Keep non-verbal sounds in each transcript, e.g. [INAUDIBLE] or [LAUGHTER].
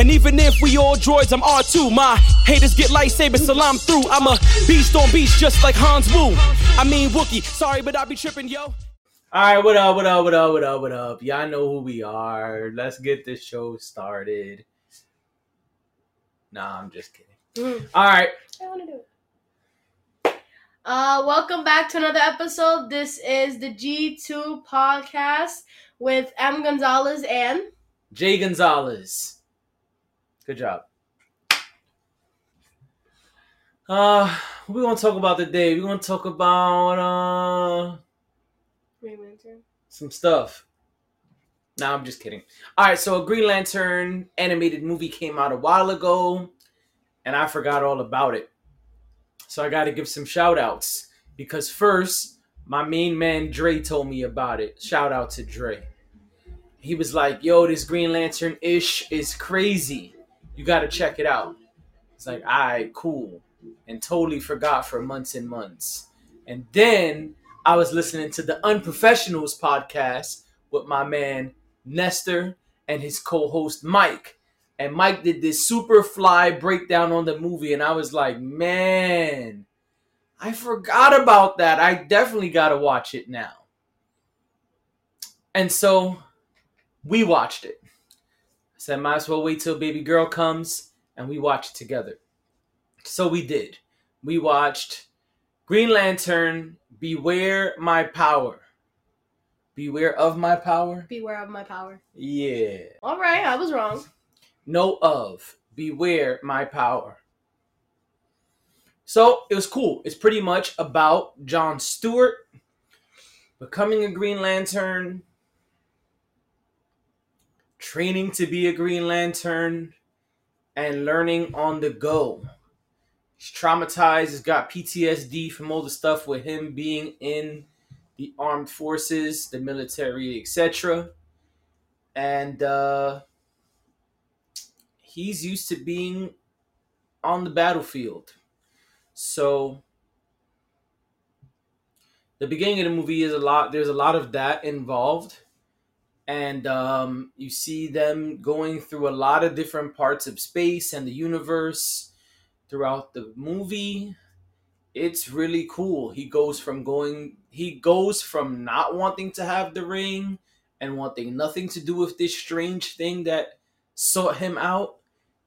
And even if we all droids, I'm R2. My haters get lightsabers, salam through. I'm a beast on beast, just like Hans Wu. I mean Wookie. Sorry, but I be tripping, yo. All right, what up, what up, what up, what up, what up? Y'all know who we are. Let's get this show started. Nah, I'm just kidding. Mm, All right, I want to do it. Uh, welcome back to another episode. This is the G2 podcast with M. Gonzalez and Jay Gonzalez. Good job. Uh, what we gonna talk about today? We're gonna talk about uh some stuff. Nah, I'm just kidding. All right, so a Green Lantern animated movie came out a while ago, and I forgot all about it. So I got to give some shout outs because first, my main man Dre told me about it. Shout out to Dre. He was like, "Yo, this Green Lantern ish is crazy. You got to check it out." It's like, "All right, cool," and totally forgot for months and months. And then I was listening to the Unprofessionals podcast with my man Nestor and his co-host Mike. And Mike did this super fly breakdown on the movie, and I was like, man, I forgot about that. I definitely gotta watch it now. And so we watched it. I said, might as well wait till baby girl comes and we watch it together. So we did. We watched Green Lantern Beware My Power. Beware of my power? Beware of My Power. Yeah. All right, I was wrong. No of. Beware my power. So it was cool. It's pretty much about John Stewart becoming a Green Lantern, training to be a Green Lantern, and learning on the go. He's traumatized, he's got PTSD from all the stuff with him being in the armed forces, the military, etc. And uh he's used to being on the battlefield. So the beginning of the movie is a lot there's a lot of that involved and um, you see them going through a lot of different parts of space and the universe throughout the movie it's really cool he goes from going he goes from not wanting to have the ring and wanting nothing to do with this strange thing that sought him out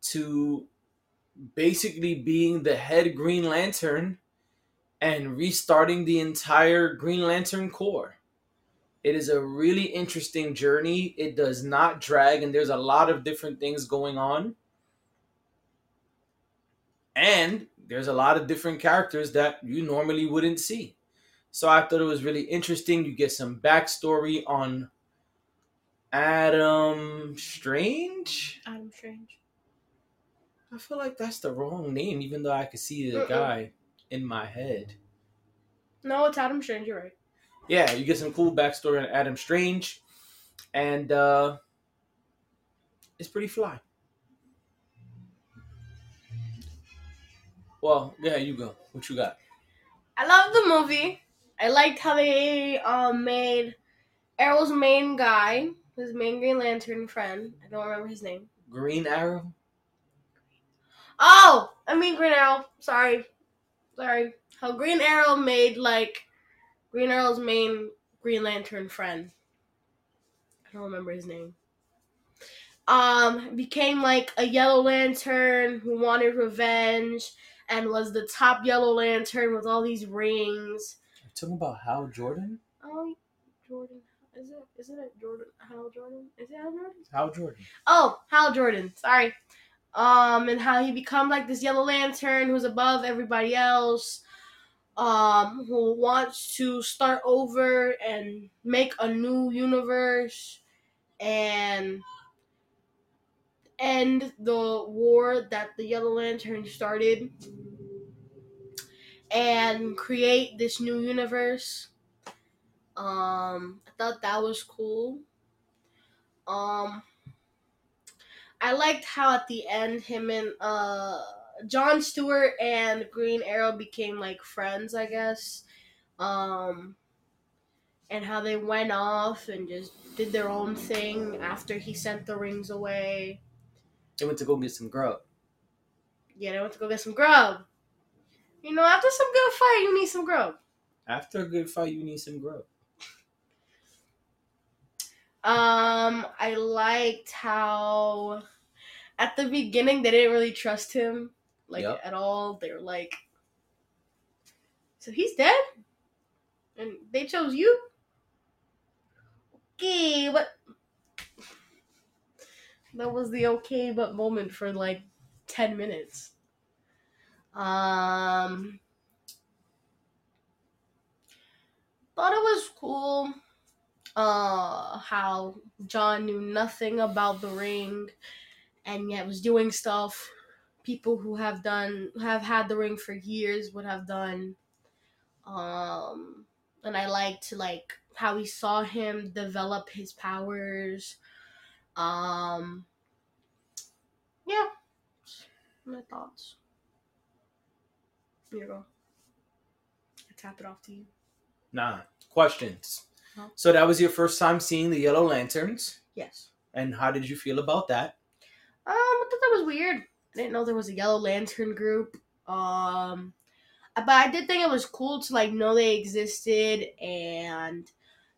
to basically being the head Green Lantern and restarting the entire Green Lantern Corps. It is a really interesting journey. It does not drag, and there's a lot of different things going on. And there's a lot of different characters that you normally wouldn't see. So I thought it was really interesting. You get some backstory on Adam Strange. Adam Strange. I feel like that's the wrong name, even though I could see the Mm-mm. guy in my head. No, it's Adam Strange. You're right. Yeah, you get some cool backstory on Adam Strange, and uh it's pretty fly. Well, yeah, you go. What you got? I love the movie. I liked how they um made Arrow's main guy, his main Green Lantern friend. I don't remember his name. Green Arrow? Oh, I mean Green Arrow. Sorry, sorry. How Green Arrow made like Green Arrow's main Green Lantern friend. I don't remember his name. Um, became like a Yellow Lantern who wanted revenge and was the top Yellow Lantern with all these rings. You talking about Hal Jordan? Oh, Jordan. Is it? Isn't it Jordan? Hal Jordan? Is it Hal Jordan? Hal Jordan. Oh, Hal Jordan. Sorry. Um, and how he become like this Yellow Lantern who's above everybody else. Um, who wants to start over and make a new universe and end the war that the Yellow Lantern started and create this new universe. Um, I thought that was cool. Um, I liked how at the end him and uh John Stewart and Green Arrow became like friends, I guess. Um and how they went off and just did their own thing after he sent the rings away. They went to go get some grub. Yeah, they went to go get some grub. You know, after some good fight, you need some grub. After a good fight, you need some grub. Um, I liked how at the beginning they didn't really trust him, like Yep. at all. They're like, "So he's dead," and they chose you. Okay, but that was the okay but moment for like ten minutes. Um, thought it was cool uh how John knew nothing about the ring and yet was doing stuff people who have done have had the ring for years would have done um and I liked like how we saw him develop his powers um yeah my thoughts here you go I tap it off to you Nah. Questions. No. So that was your first time seeing the Yellow Lanterns, yes and how did you feel about that? Um, I thought that was weird. I didn't know there was a Yellow Lantern group. Um, but I did think it was cool to like know they existed and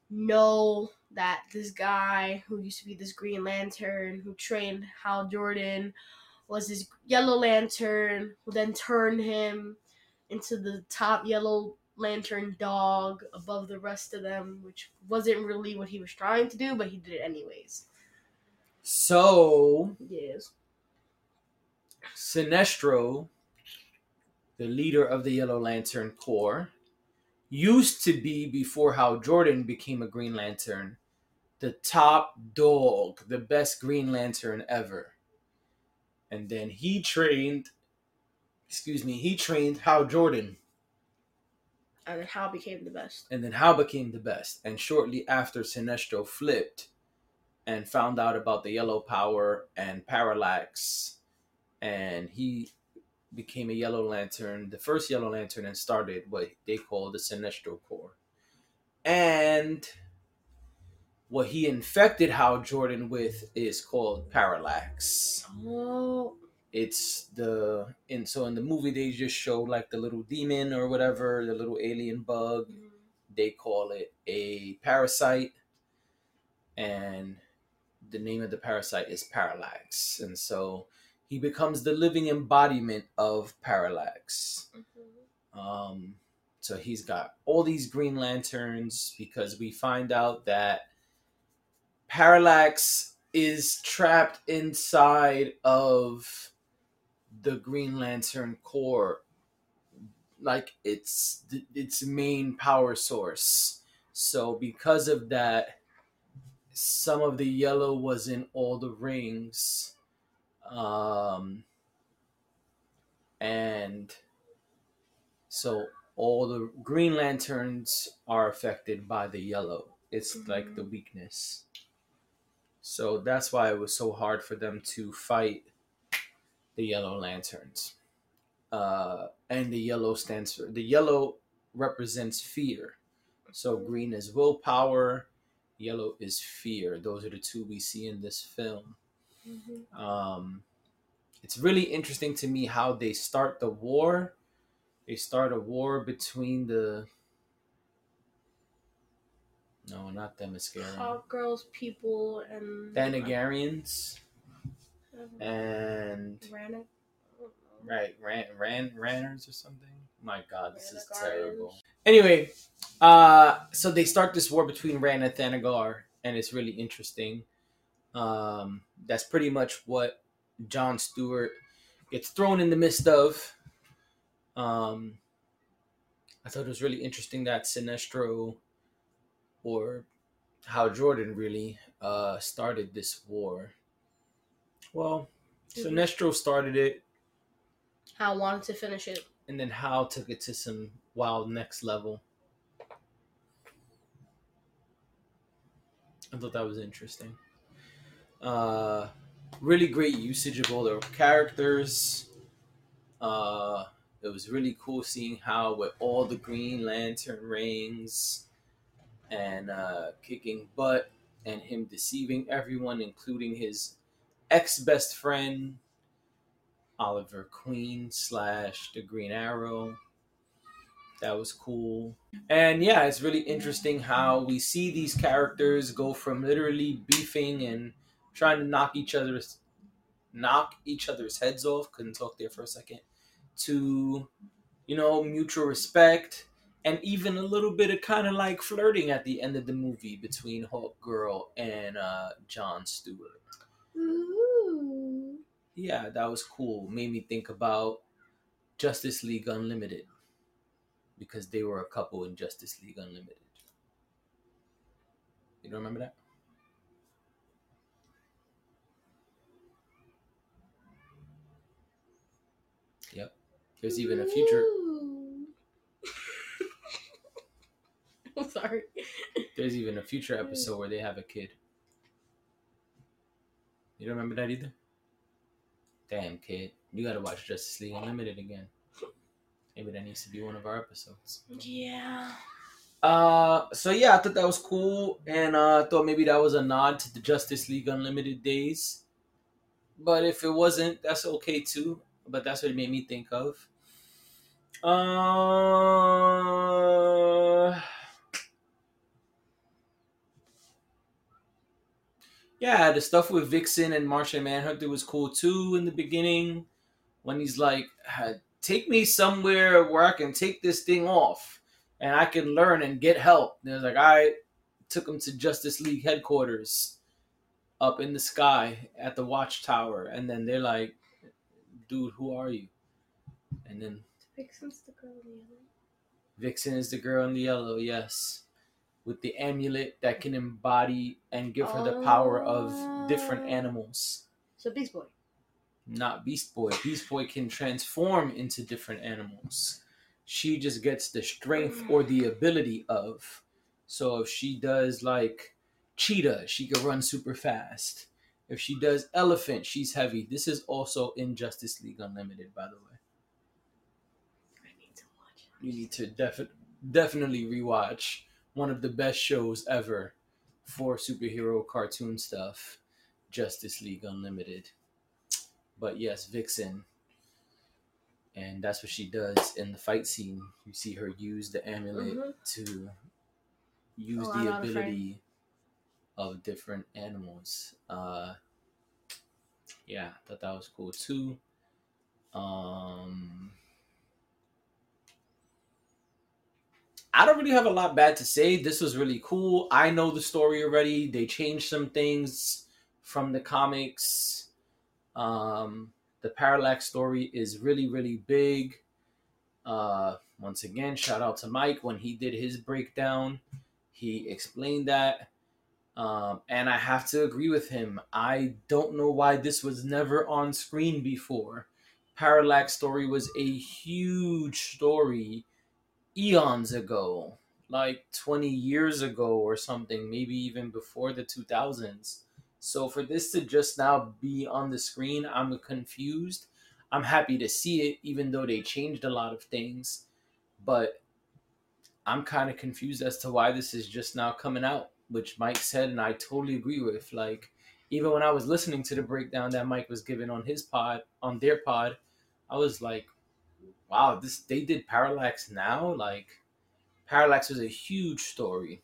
know that this guy who used to be this Green Lantern who trained Hal Jordan was this Yellow Lantern who then turned him into the top Yellow Lantern dog above the rest of them, which wasn't really what he was trying to do, but he did it anyways. So Yes. Sinestro, the leader of the Yellow Lantern Corps, used to be before Hal Jordan became a Green Lantern, the top dog, the best Green Lantern ever. And then he trained, excuse me, he trained Hal Jordan, And then Hal became the best. and then Hal became the best. And shortly after, Sinestro flipped and found out about the Yellow Power and Parallax, and he became a Yellow Lantern, the first Yellow Lantern, and started what they call the Sinestro Corps. And what he infected Hal Jordan with is called Parallax. Oh, It's the and so in the movie they just show like the little demon or whatever, the little alien bug. Mm-hmm. They call it a parasite, and the name of the parasite is Parallax. And so he becomes the living embodiment of Parallax. Um, so he's got all these Green Lanterns because we find out that Parallax is trapped inside of the Green Lantern Corps, like it's its main power source. So because of that, some of the yellow was in all the rings, um, and so all the Green Lanterns are affected by the yellow. It's like the weakness. So that's why it was so hard for them to fight the Yellow Lanterns. Uh, and the yellow stands for the yellow represents fear. So green is willpower, yellow is fear. Those are the two we see in this film. Um, it's really interesting to me how they start the war. They start a war between the no, not Themyscira. Hawk Girl's, people, and Thanagarians and Rannoch. right ran ran ranners or something. My God, this is terrible. Anyway, uh, so they start this war between Ran and Thanagar, and it's really interesting. Um, that's pretty much what John Stewart gets thrown in the midst of. Um, I thought it was really interesting that Sinestro, or Hal Jordan really uh, started this war. Well, Mhm. Sinestro started it, Hal wanted to finish it. and then Hal took it to some wild next level. I thought that was interesting. Uh, really great usage of all the characters. Uh, it was really cool seeing Hal with all the Green Lantern rings and uh, kicking butt and him deceiving everyone, including his ex best friend, Oliver Queen slash the Green Arrow. That was cool. And yeah, it's really interesting how we see these characters go from literally beefing and trying to knock each other's knock each other's heads off, couldn't talk there for a second, to you know, mutual respect and even a little bit of kind of like flirting at the end of the movie between Hawk Girl and uh, John Stewart. Ooh. Yeah, that was cool. Made me think about Justice League Unlimited because they were a couple in Justice League Unlimited. You don't remember that? Yep. There's even a future. [LAUGHS] I'm sorry. There's even a future episode where they have a kid. You don't remember that either? Damn, kid. You gotta watch Justice League Unlimited again. Maybe that needs to be one of our episodes. Yeah. Uh, so yeah, I thought that was cool, and uh, I thought maybe that was a nod to the Justice League Unlimited days. But if it wasn't, that's okay too. But that's what it made me think of. Uh, yeah, the stuff with Vixen and Martian Manhunter was cool too in the beginning. When he's like, "Take me somewhere where I can take this thing off." and I can learn and get help. And it was like I took him to Justice League headquarters up in the sky at the watchtower, and then they're like, "Dude, who are you?" And then Vixen's the girl in the other. Vixen is the girl in the yellow, yes, with the amulet that can embody and give her the power of different Oh. animals. So Beast Boy. Not Beast Boy. Beast Boy can transform into different animals. She just gets the strength or the mm. ability of. So if she does like cheetah, she can run super fast. If she does elephant, she's heavy. This is also in Justice League Unlimited, by the way. I need to watch. You need to defi- definitely rewatch one of the best shows ever for superhero cartoon stuff, Justice League Unlimited. But yes, Vixen. And that's what she does in the fight scene. You see her use the amulet Mhm. to use Oh, the ability of different animals. Uh, yeah, I thought that was cool too. Um, I don't really have a lot bad to say. This was really cool. I know the story already. They changed some things from the comics. Um, the Parallax story is really, really big. Uh, once again, shout out to Mike when he did his breakdown. He explained that. Um, and I have to agree with him. I don't know why this was never on screen before. Parallax story was a huge story eons ago, like 20 years ago or something, maybe even before the 2000s. So for this to just now be on the screen, I'm confused. I'm happy to see it, even though they changed a lot of things. But I'm kind of confused as to why this is just now coming out, which Mike said, and I totally agree with. Like, even when I was listening to the breakdown that Mike was giving on his pod, on their pod, I was like, wow, this they did Parallax now. Like, Parallax was a huge story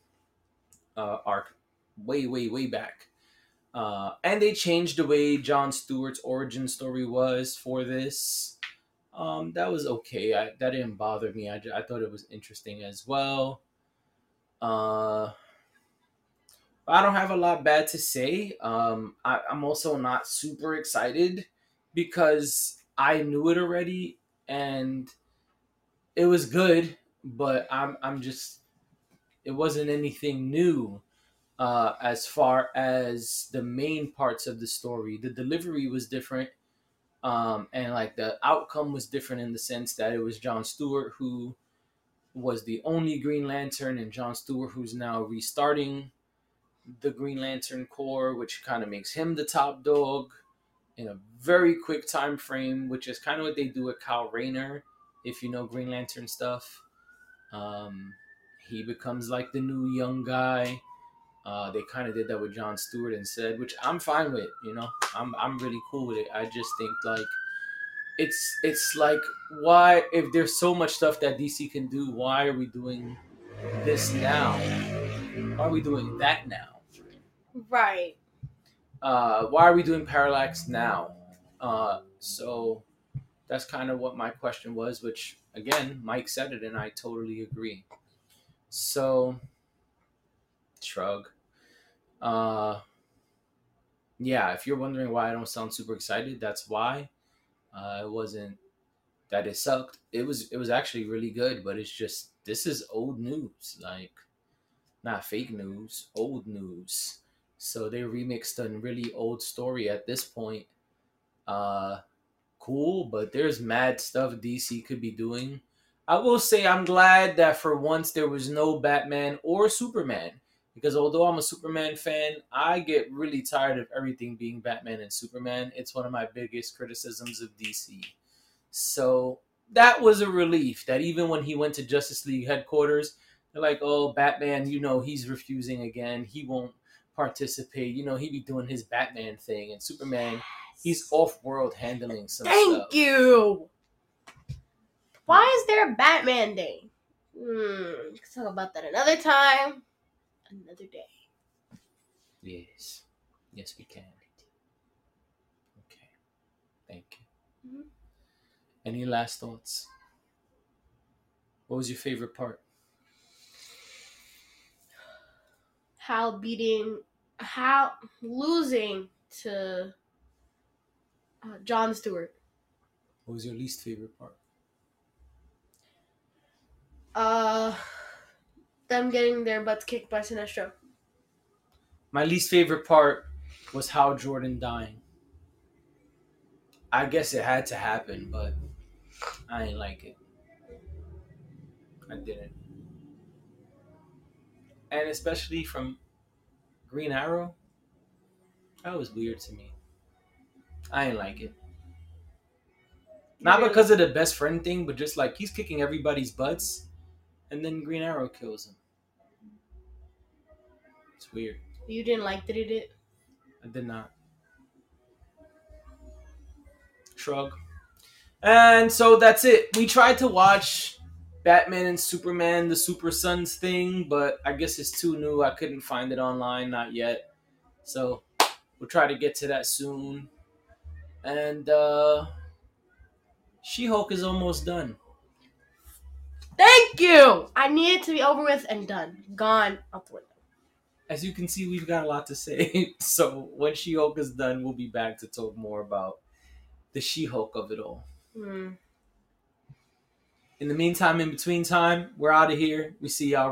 uh, arc, way, way, way back. Uh, and they changed the way John Stewart's origin story was for this. Um, that was okay. I, that didn't bother me. I, I thought it was interesting as well. Uh, I don't have a lot bad to say. Um, I, I'm also not super excited because I knew it already and it was good, but I'm I'm just it wasn't anything new uh, as far as the main parts of the story. The delivery was different, um, and like the outcome was different in the sense that it was John Stewart who was the only Green Lantern, and John Stewart who's now restarting the Green Lantern Corps, which kind of makes him the top dog in a very quick time frame, which is kind of what they do with Kyle Rayner, if you know Green Lantern stuff. Um, he becomes like the new young guy, Uh, they kind of did that with John Stewart and said, which I'm fine with. You know, I'm I'm really cool with it. I just think like it's it's like why if there's so much stuff that DC can do, why are we doing this now? Why are we doing that now? Right. Uh, why are we doing Parallax now? Uh, so that's kind of what my question was, which again, Mike said it, and I totally agree. So, shrug. Uh, yeah, if you're wondering why I don't sound super excited, that's why. Uh, it wasn't that it sucked. It was it was actually really good, but it's just this is old news, like not fake news, old news. So they remixed a really old story at this point. Uh, cool, but there's mad stuff DC could be doing. I will say I'm glad that for once there was no Batman or Superman. Because although I'm a Superman fan, I get really tired of everything being Batman and Superman. It's one of my biggest criticisms of DC. So that was a relief that even when he went to Justice League headquarters, they're like, oh, Batman, you know, he's refusing again. He won't participate. You know, he'd be doing his Batman thing. And Superman, he's off world handling some Thank stuff. you. Why is there a Batman Day? Hmm. Talk about that another time. Another day. Yes. Yes, we can. Okay. Thank you. Mhm. Any last thoughts? What was your favorite part? Hal beating, Hal losing to uh, John Stewart. What was your least favorite part? Uh, them getting their butts kicked by Sinestro. My least favorite part was Hal Jordan dying. I guess it had to happen, but I didn't like it. I didn't. And especially from Green Arrow, that was weird to me. I ain't like it. Not Really? because of the best friend thing, but just like he's kicking everybody's butts, and then Green Arrow kills him. It's weird. You didn't like that he did. I did not. Shrug. And so that's it. We tried to watch Batman and Superman, the Super Sons thing, but I guess it's too new. I couldn't find it online, not yet. So we'll try to get to that soon. And uh She Hulk is almost done. Thank you. I need it to be over with and done. Gone out the window. As you can see, we've got a lot to say. [LAUGHS] so when She Hulk is done, we'll be back to talk more about the She Hulk of it all. Hmm. In the meantime, in between time, we're out of here. We see y'all